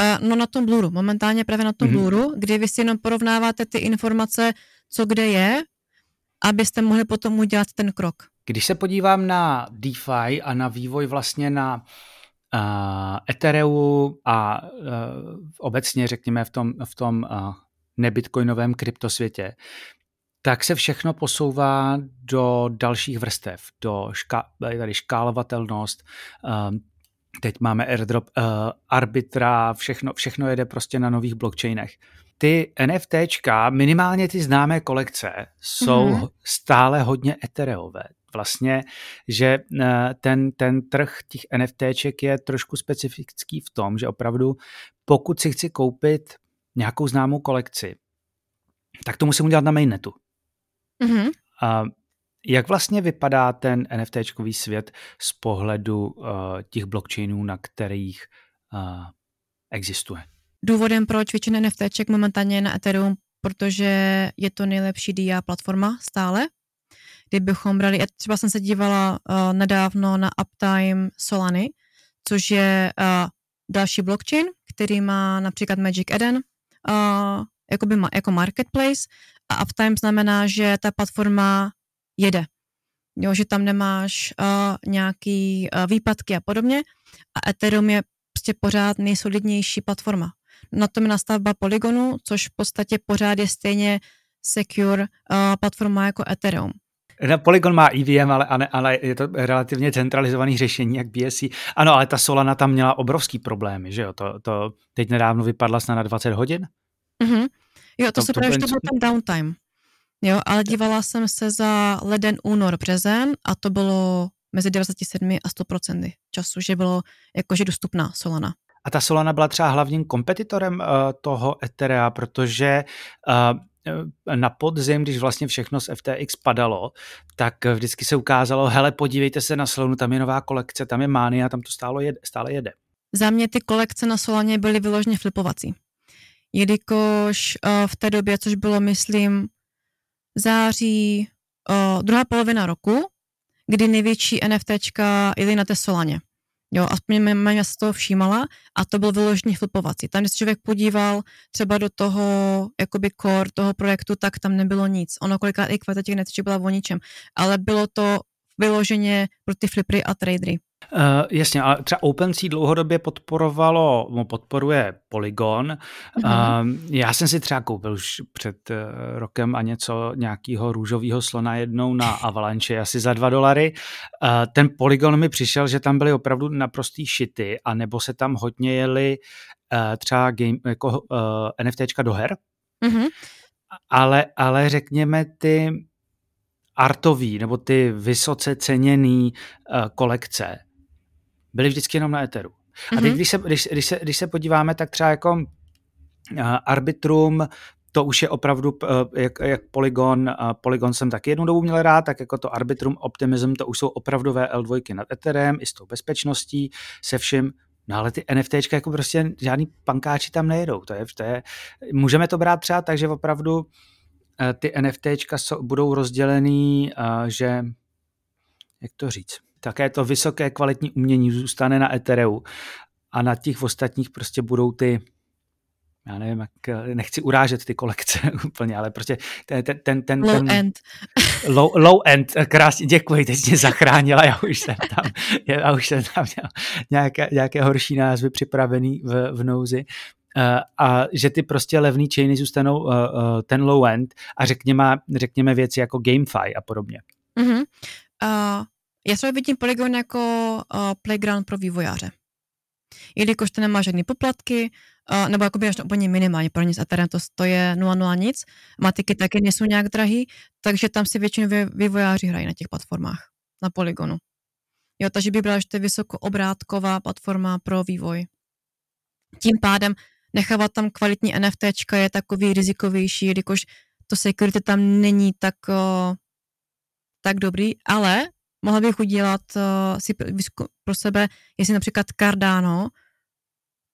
Uh, no na tom Bluru, momentálně právě na tom mm-hmm. Bluru, kdy vy si jenom porovnáváte ty informace, co kde je, abyste mohli potom udělat ten krok. Když se podívám na DeFi a na vývoj vlastně na uh, Ethereum a uh, obecně řekněme v tom, v tom uh, nebitcoinovém kryptosvětě, tak se všechno posouvá do dalších vrstev, do ška, tady škálovatelnost, um, teď máme airdrop, uh, arbitra, všechno, všechno jede prostě na nových blockchainech. Ty NFTčka, minimálně ty známé kolekce, jsou mm-hmm. stále hodně etereové. Vlastně, že uh, ten, ten trh těch NFTček je trošku specifický v tom, že opravdu pokud si chci koupit nějakou známou kolekci, tak to musím udělat na mainnetu. Mm-hmm. A jak vlastně vypadá ten NFTčkový svět z pohledu uh, těch blockchainů, na kterých uh, existuje? Důvodem, proč většina NFTček momentálně je na Ethereum, protože je to nejlepší DIA platforma stále. Kdybychom brali, třeba jsem se dívala uh, nedávno na Uptime Solany, což je uh, další blockchain, který má například Magic Eden, uh, jakoby ma, jako marketplace a uptime znamená, že ta platforma jede. Jo, že tam nemáš uh, nějaký uh, výpadky a podobně a Ethereum je prostě pořád nejsolidnější platforma. Na tom je nastavba Polygonu, což v podstatě pořád je stejně secure uh, platforma jako Ethereum. Na Polygon má EVM, ale, ale, ale je to relativně centralizovaný řešení, jak BSC. Ano, ale ta Solana tam měla obrovský problémy, že jo? To, to teď nedávno vypadla snad na 20 hodin? Mm-hmm. Jo, to, to se právě, to byl ten downtime. Jo, ale dívala jsem se za leden, únor, březen a to bylo mezi 97 a 100% času, že bylo jakože dostupná Solana. A ta Solana byla třeba hlavním kompetitorem uh, toho Etherea, protože uh, na podzim, když vlastně všechno z FTX padalo, tak vždycky se ukázalo, hele, podívejte se na Solanu, tam je nová kolekce, tam je Mania, tam to stále jede. Stále jede. Za mě ty kolekce na Solaně byly vyloženě flipovací jelikož uh, v té době, což bylo, myslím, září, uh, druhá polovina roku, kdy největší NFTčka jeli na té Solaně. Jo, aspoň mě se toho všímala a to byl vyložený flipovací. Tam, když se člověk podíval třeba do toho jakoby core toho projektu, tak tam nebylo nic. Ono kolikrát i kvalita těch byla o ničem, ale bylo to vyloženě pro ty flipry a tradery. Uh, jasně, ale třeba OpenSea dlouhodobě podporovalo, podporuje Polygon. Mm-hmm. Uh, já jsem si třeba koupil už před uh, rokem a něco nějakého růžového slona jednou na Avalanche asi za dva dolary. Uh, ten Polygon mi přišel, že tam byly opravdu naprostý šity a nebo se tam hodně jeli uh, třeba game, jako uh, NFTčka do her. Mm-hmm. Ale, ale řekněme ty artový nebo ty vysoce ceněný uh, kolekce byly vždycky jenom na Etheru. A teď, mhm. když se, když, když, se, když se podíváme, tak třeba jako uh, Arbitrum to už je opravdu, jak, jak Polygon, Polygon jsem taky jednu dobu měl rád, tak jako to Arbitrum Optimism, to už jsou opravdové L2 nad Etherem, i s tou bezpečností, se vším, No ale ty NFTčka jako prostě žádný pankáči tam nejedou. To je, to je, můžeme to brát třeba tak, že opravdu ty NFTčka jsou, budou rozdělený, že jak to říct, také to vysoké kvalitní umění zůstane na Ethereu a na těch ostatních prostě budou ty já nevím, jak, nechci urážet ty kolekce úplně, ale prostě ten, ten, ten, ten low ten, end. Low, low end, krásně, děkuji, teď mě zachránila, já už jsem tam, já už jsem tam měl nějaké, nějaké horší názvy připravený v, v nouzi. Uh, a že ty prostě levný chainy zůstanou uh, uh, ten low end a řekněme, řekněme věci jako GameFi a podobně. Uh-huh. Uh, já třeba vidím Polygon jako uh, playground pro vývojáře. Jelikož to nemá žádné poplatky, uh, nebo jakoby až úplně minimálně pro nic Ethereum to, to je 0,0 nic. Matiky taky nejsou nějak drahý, takže tam si většinou vývojáři hrají na těch platformách, na Polygonu. Jo, takže by byla, že to je vysokoobrátková platforma pro vývoj. Tím pádem nechávat tam kvalitní NFT je takový rizikovější, jelikož to security tam není tak, uh, tak dobrý, ale mohla bych udělat uh, si pro sebe, jestli například Cardano,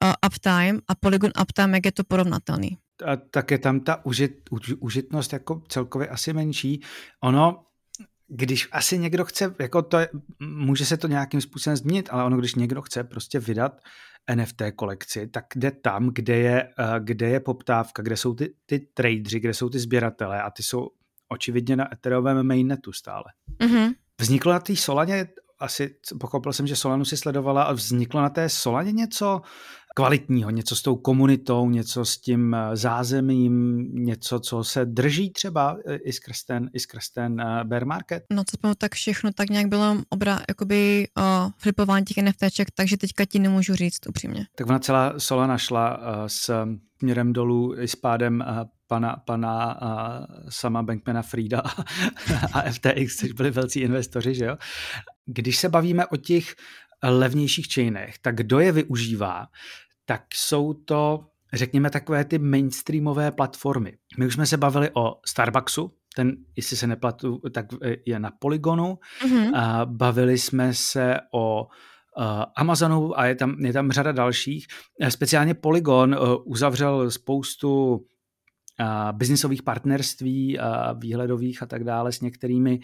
uh, uptime a Polygon uptime, jak je to porovnatelný. A tak je tam ta užit, už, užitnost jako celkově asi menší. Ono, když asi někdo chce, jako to je, může se to nějakým způsobem změnit, ale ono, když někdo chce prostě vydat NFT kolekci, tak jde tam, kde je, kde je poptávka, kde jsou ty, ty tradeři, kde jsou ty sběratelé a ty jsou očividně na Ethereovém mainnetu stále. Mm-hmm. Vzniklo na té Solaně, asi pochopil jsem, že Solanu si sledovala, a vzniklo na té Solaně něco kvalitního, něco s tou komunitou, něco s tím eh, zázemím, něco, co se drží třeba eh, i skrz ten, i skrz ten uh, bear market? No co tak všechno tak nějak bylo obra, jakoby uh, flipování těch NFTček, takže teďka ti nemůžu říct upřímně. Tak ona celá Solana šla uh, s směrem dolů i s pádem pana, pana uh, sama Bankmana Frida a FTX, což byli velcí investoři, že jo? Když se bavíme o těch levnějších chainech, tak kdo je využívá, tak jsou to, řekněme, takové ty mainstreamové platformy. My už jsme se bavili o Starbucksu, ten, jestli se neplatu, tak je na Polygonu. Mm-hmm. A bavili jsme se o Amazonu a je tam, je tam řada dalších. Speciálně Polygon uh, uzavřel spoustu biznisových partnerství, výhledových a tak dále s některými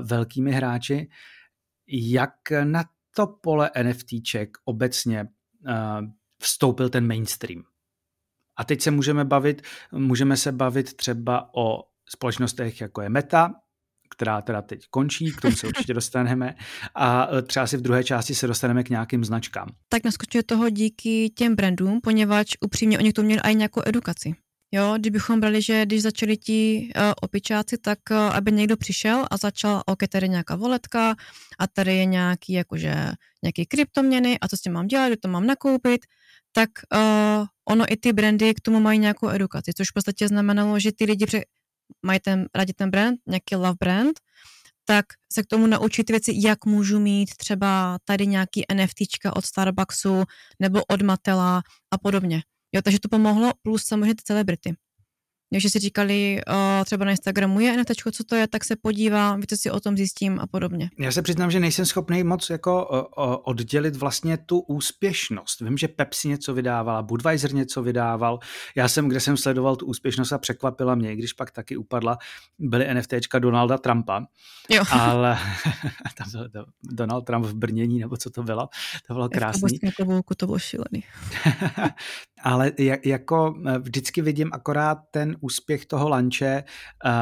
velkými hráči. Jak na to pole NFTček obecně vstoupil ten mainstream. A teď se můžeme bavit, můžeme se bavit třeba o společnostech, jako je Meta, která teda teď končí, k tomu se určitě dostaneme a třeba si v druhé části se dostaneme k nějakým značkám. Tak naskočuje toho díky těm brandům, poněvadž upřímně oni to měli i nějakou edukaci. Jo, kdybychom brali, že když začali ti uh, opičáci, tak uh, aby někdo přišel a začal, ok, tady je nějaká voletka a tady je nějaký, jakože, nějaký kryptoměny a co s tím mám dělat, to mám nakoupit, tak uh, ono i ty brandy k tomu mají nějakou edukaci, což v podstatě znamenalo, že ty lidi pře- mají ten, rádi ten brand, nějaký love brand, tak se k tomu naučit věci, jak můžu mít třeba tady nějaký NFTčka od Starbucksu nebo od Matela a podobně. Jo, takže to pomohlo, plus samozřejmě ty celebrity. Když si říkali, uh, třeba na Instagramu je NFT, co to je, tak se podívám, víte si o tom zjistím a podobně. Já se přiznám, že nejsem schopný moc jako uh, oddělit vlastně tu úspěšnost. Vím, že Pepsi něco vydávala, Budweiser něco vydával. Já jsem, kde jsem sledoval tu úspěšnost a překvapila mě, když pak taky upadla, byly NFTčka Donalda Trumpa. Jo. Ale tam byl to, Donald Trump v brnění, nebo co to bylo. To bylo krásný. V to bylo šílený. Ale jako vždycky vidím akorát ten úspěch toho lanče, uh,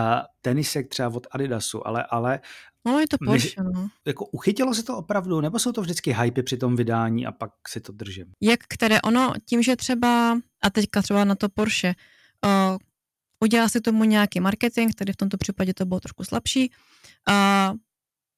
tenisek třeba od Adidasu, ale, ale No, je to Porsche, no. Jako uchytilo se to opravdu, nebo jsou to vždycky hypy při tom vydání a pak si to držím? Jak které ono, tím, že třeba, a teďka třeba na to Porsche, uh, udělá si tomu nějaký marketing, který v tomto případě to bylo trošku slabší, uh,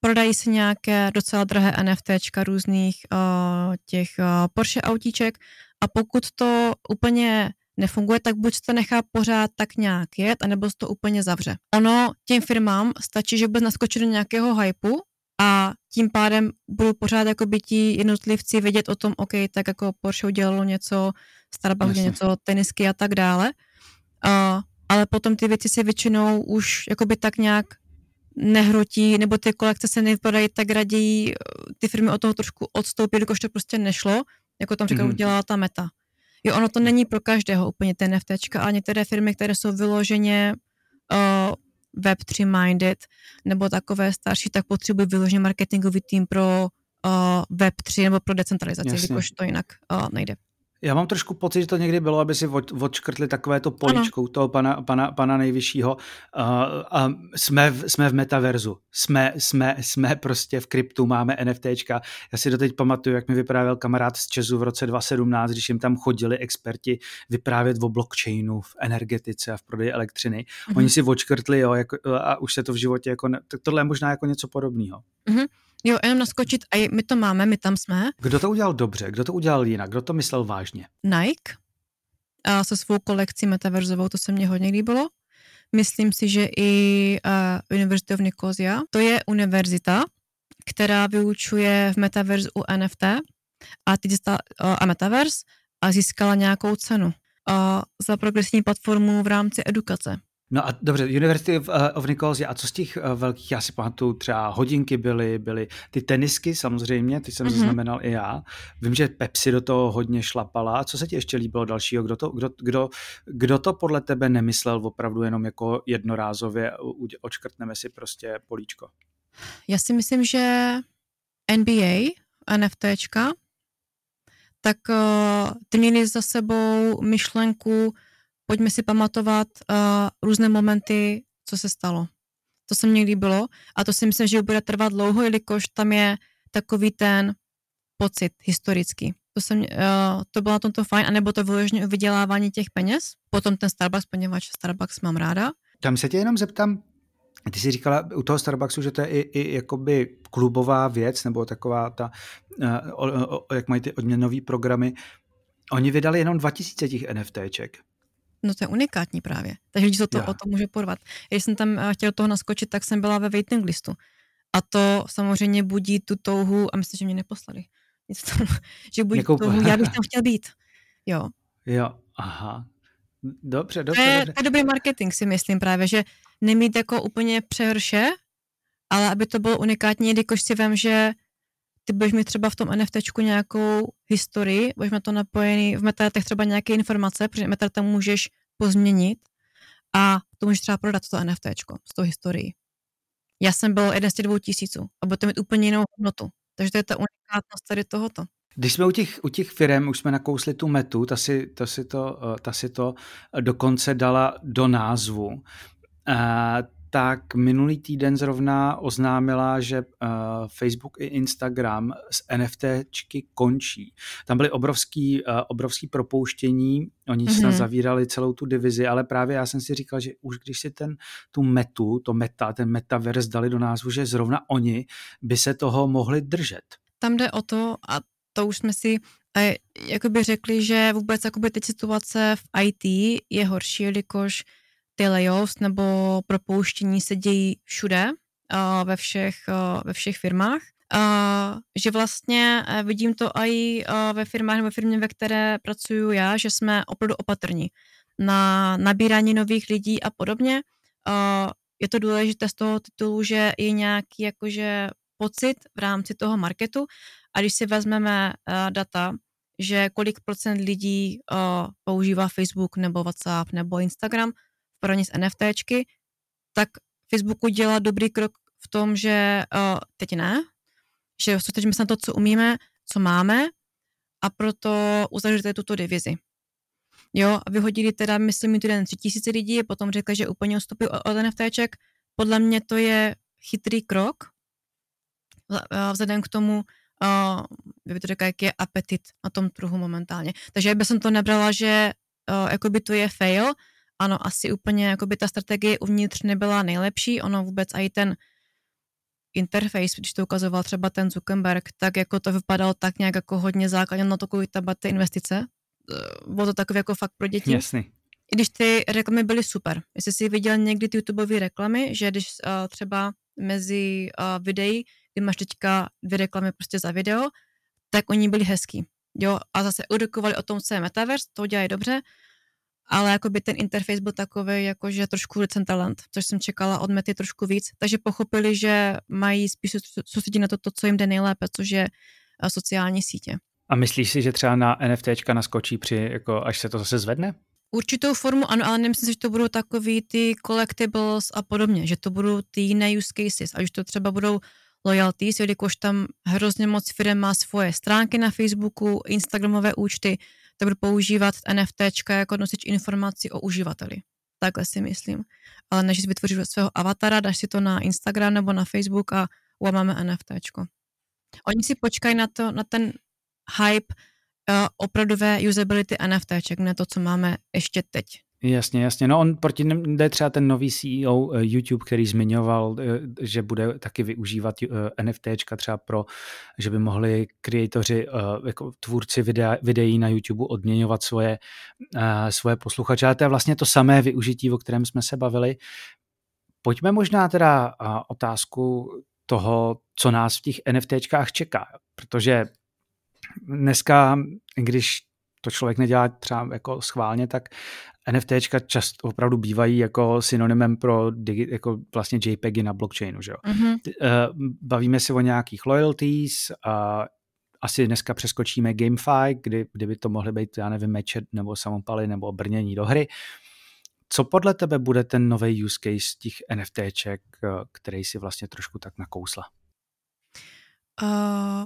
prodají se nějaké docela drahé NFTčka různých uh, těch uh, Porsche autíček a pokud to úplně nefunguje, tak buď to nechá pořád tak nějak jet, anebo se to úplně zavře. Ono těm firmám stačí, že vůbec naskočit do nějakého hypu a tím pádem budou pořád jako by ti jednotlivci vědět o tom, OK, tak jako Porsche udělalo něco, Starbucks něco, tenisky a tak dále. A ale potom ty věci se většinou už jakoby tak nějak nehrotí, nebo ty kolekce se nevypadají tak raději, ty firmy od toho trošku odstoupí, jakož to prostě nešlo, jako tam říkal, mm-hmm. udělala ta meta. Jo, ono to není pro každého úplně ten NFTčka, a některé firmy, které jsou vyloženě uh, Web3 minded, nebo takové starší, tak potřebují vyloženě marketingový tým pro uh, Web3 nebo pro decentralizaci, jakož to jinak uh, nejde. Já mám trošku pocit, že to někdy bylo, aby si odškrtli takové to poličkou ano. toho pana, pana, pana nejvyššího. Uh, uh, jsme, v, jsme v metaverzu, jsme, jsme, jsme prostě v kryptu, máme NFTčka. Já si doteď pamatuju, jak mi vyprávěl kamarád z Česu v roce 2017, když jim tam chodili experti vyprávět o blockchainu, v energetice a v prodeji elektřiny. Mm-hmm. Oni si odškrtli, jo, jako, a už se to v životě, jako, tak tohle je možná jako něco podobného. Mm-hmm. Jo, jenom naskočit, a my to máme, my tam jsme. Kdo to udělal dobře, kdo to udělal jinak, kdo to myslel vážně? Nike a se svou kolekcí metaverzovou, to se mně hodně líbilo. Myslím si, že i uh, University of Nicosia, to je univerzita, která vyučuje v metaverzu u NFT a teď uh, a metaverse a získala nějakou cenu uh, za progresní platformu v rámci edukace. No a dobře, University of, uh, of Nicosia, a co z těch uh, velkých, já si pamatuju, třeba hodinky byly, byly ty tenisky samozřejmě, ty jsem mm-hmm. zaznamenal i já. Vím, že Pepsi do toho hodně šlapala. Co se ti ještě líbilo dalšího? Kdo to, kdo, kdo, kdo to podle tebe nemyslel opravdu jenom jako jednorázově, očkrtneme si prostě políčko? Já si myslím, že NBA, NFTčka, tak uh, ty měli za sebou myšlenku pojďme si pamatovat uh, různé momenty, co se stalo. To se mně líbilo a to si myslím, že bude trvat dlouho, jelikož tam je takový ten pocit historický. To, jsem, uh, to bylo na tomto fajn, anebo to vyloženě vydělávání těch peněz. Potom ten Starbucks, poněvadž Starbucks mám ráda. Tam se tě jenom zeptám, ty jsi říkala u toho Starbucksu, že to je i, i jakoby klubová věc, nebo taková ta, uh, o, o, jak mají ty odměnové programy. Oni vydali jenom 2000 těch NFTček. No to je unikátní právě. Takže lidi se to, o to může porvat. Když jsem tam eh, chtěl toho naskočit, tak jsem byla ve waiting listu. A to samozřejmě budí tu touhu, a myslím, že mě neposlali. Tomu, že budí Jakou... touhu, já bych tam chtěl být. Jo. Jo, aha. Dobře, dobře, to je, dobře. To je dobrý marketing, si myslím právě, že nemít jako úplně přehrše, ale aby to bylo unikátní, když si vím, že ty budeš mít třeba v tom NFTčku nějakou historii, budeš mít to napojený v metadatech třeba nějaké informace, protože metadata můžeš pozměnit a to můžeš třeba prodat to NFTčko s tou historií. Já jsem byl jeden z těch dvou tisíců a bude to mít úplně jinou hodnotu. Takže to je ta unikátnost tady tohoto. Když jsme u těch, u těch firm, už jsme nakousli tu metu, ta si, ta, si to, ta si to dokonce dala do názvu. Uh, tak minulý týden zrovna oznámila, že uh, Facebook i Instagram z NFTčky končí. Tam byly obrovský, uh, obrovský propouštění, oni mm-hmm. snad zavírali celou tu divizi, ale právě já jsem si říkal, že už když si ten, tu metu, to meta, ten metaverse dali do názvu, že zrovna oni by se toho mohli držet. Tam jde o to, a to už jsme si eh, jakoby řekli, že vůbec jakoby teď situace v IT je horší, jelikož ty layoffs nebo propouštění se dějí všude, ve, všech, ve všech firmách. Uh, že vlastně vidím to i uh, ve firmách nebo firmě, ve které pracuju já, že jsme opravdu opatrní na nabírání nových lidí a podobně. Uh, je to důležité z toho titulu, že je nějaký jakože pocit v rámci toho marketu a když si vezmeme uh, data, že kolik procent lidí uh, používá Facebook nebo WhatsApp nebo Instagram, porovnání s NFTčky, tak Facebook udělal dobrý krok v tom, že uh, teď ne, že soustředíme se na to, co umíme, co máme a proto uzavřete tuto divizi. Jo, vyhodili teda, myslím, týden tři tisíce lidí a potom řekli, že úplně ustupí od NFTček. Podle mě to je chytrý krok, vzhledem k tomu, uh, by to řekla, jak je apetit na tom trhu momentálně. Takže bych jsem to nebrala, že uh, jakoby to je fail, ano, asi úplně jakoby ta strategie uvnitř nebyla nejlepší, ono vůbec i ten interface, když to ukazoval třeba ten Zuckerberg, tak jako to vypadalo tak nějak jako hodně základně na to, kolik tam ty investice. Eh, bylo to takové jako fakt pro děti. Jasný. I když ty reklamy byly super. Jestli jsi viděl někdy ty YouTubeové reklamy, že když uh, třeba mezi uh, videí, kdy máš teďka dvě reklamy prostě za video, tak oni byli hezký. Jo, a zase edukovali o tom, co je metaverse, to dělají dobře, ale jakoby ten interface byl takový, jakože trošku Decentraland, což jsem čekala od Mety trošku víc, takže pochopili, že mají spíš soustředit na to, to, co jim jde nejlépe, což je eh, sociální sítě. A myslíš si, že třeba na NFTčka naskočí při, jako až se to zase zvedne? Určitou formu ano, ale nemyslím si, že to budou takový ty collectibles a podobně, že to budou ty jiné use cases, a už to třeba budou loyalties, jelikož tam hrozně moc firm má svoje stránky na Facebooku, Instagramové účty, tak budu používat NFT jako nosič informací o uživateli. Takhle si myslím. Ale než si vytvoříš svého avatara, dáš si to na Instagram nebo na Facebook a wow, máme NFT. Oni si počkají na, to, na ten hype uh, opravdové usability NFT, ne to, co máme ještě teď. Jasně, jasně. No on proti jde třeba ten nový CEO eh, YouTube, který zmiňoval, eh, že bude taky využívat eh, NFTčka třeba pro, že by mohli kreatoři, jako tvůrci videa, videí na YouTube odměňovat svoje, svoje posluchače. Ale to je vlastně to samé využití, o kterém jsme se bavili. Pojďme možná teda otázku toho, co nás v těch NFTčkách čeká, protože dneska, když to člověk nedělá třeba jako schválně, tak NFTčka často opravdu bývají jako synonymem pro digi, jako vlastně JPEGy na blockchainu. Že jo? Mm-hmm. Bavíme se o nějakých loyalties, a asi dneska přeskočíme GameFi, kdy, kdyby to mohly být, já nevím, meče nebo samopaly nebo brnění do hry. Co podle tebe bude ten nový use case těch NFTček, eh, který si vlastně trošku tak nakousla? Uh,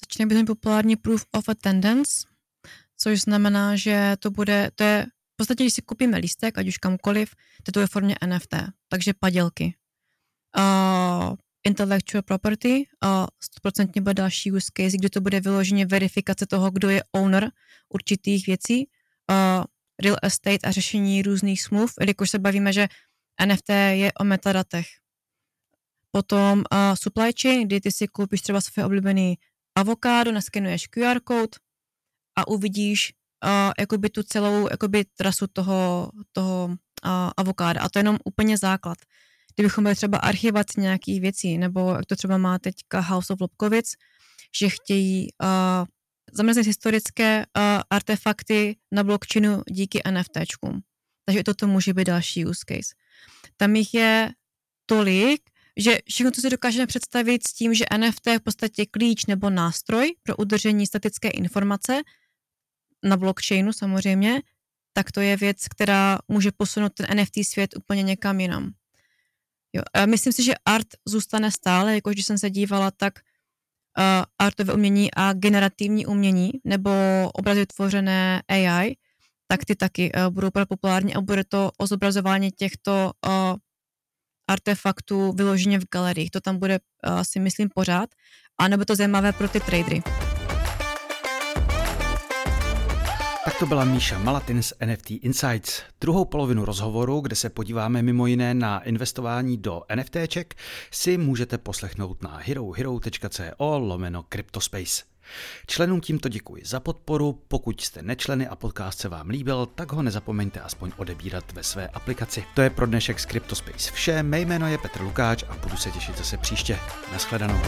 začne být populární Proof of Attendance, což znamená, že to bude, to je v podstatě, když si koupíme lístek, ať už kamkoliv, to je ve formě NFT, takže padělky. Uh, intellectual property, uh, 100% bude další use case, kdy to bude vyloženě verifikace toho, kdo je owner určitých věcí, uh, real estate a řešení různých smluv, jelikož se bavíme, že NFT je o metadatech. Potom uh, supply chain, kdy ty si koupíš třeba své oblíbený avokádo, naskenuješ QR kód a uvidíš uh, jakoby tu celou jakoby trasu toho, toho uh, avokáda. A to je jenom úplně základ. Kdybychom byli třeba archivat nějakých věcí, nebo jak to třeba má teďka House of Lobkovic, že chtějí uh, zamrznout historické uh, artefakty na blockchainu díky NFTčkům. Takže toto může být další use case. Tam jich je tolik, že všechno to si dokážeme představit s tím, že NFT je v podstatě klíč nebo nástroj pro udržení statické informace, na blockchainu samozřejmě, tak to je věc, která může posunout ten NFT svět úplně někam jinam. Jo, a myslím si, že art zůstane stále, jakož když jsem se dívala, tak uh, artové umění a generativní umění nebo obrazy tvořené AI, tak ty taky uh, budou populární a bude to o zobrazování těchto uh, artefaktů vyloženě v galeriích. To tam bude, uh, si myslím, pořád. A nebo to zajímavé pro ty tradery. Tak to byla Míša Malatin z NFT Insights. Druhou polovinu rozhovoru, kde se podíváme mimo jiné na investování do NFTček, si můžete poslechnout na herohero.co lomeno Cryptospace. Členům tímto děkuji za podporu, pokud jste nečleny a podcast se vám líbil, tak ho nezapomeňte aspoň odebírat ve své aplikaci. To je pro dnešek z Cryptospace vše, mé jméno je Petr Lukáč a budu se těšit zase příště. Naschledanou.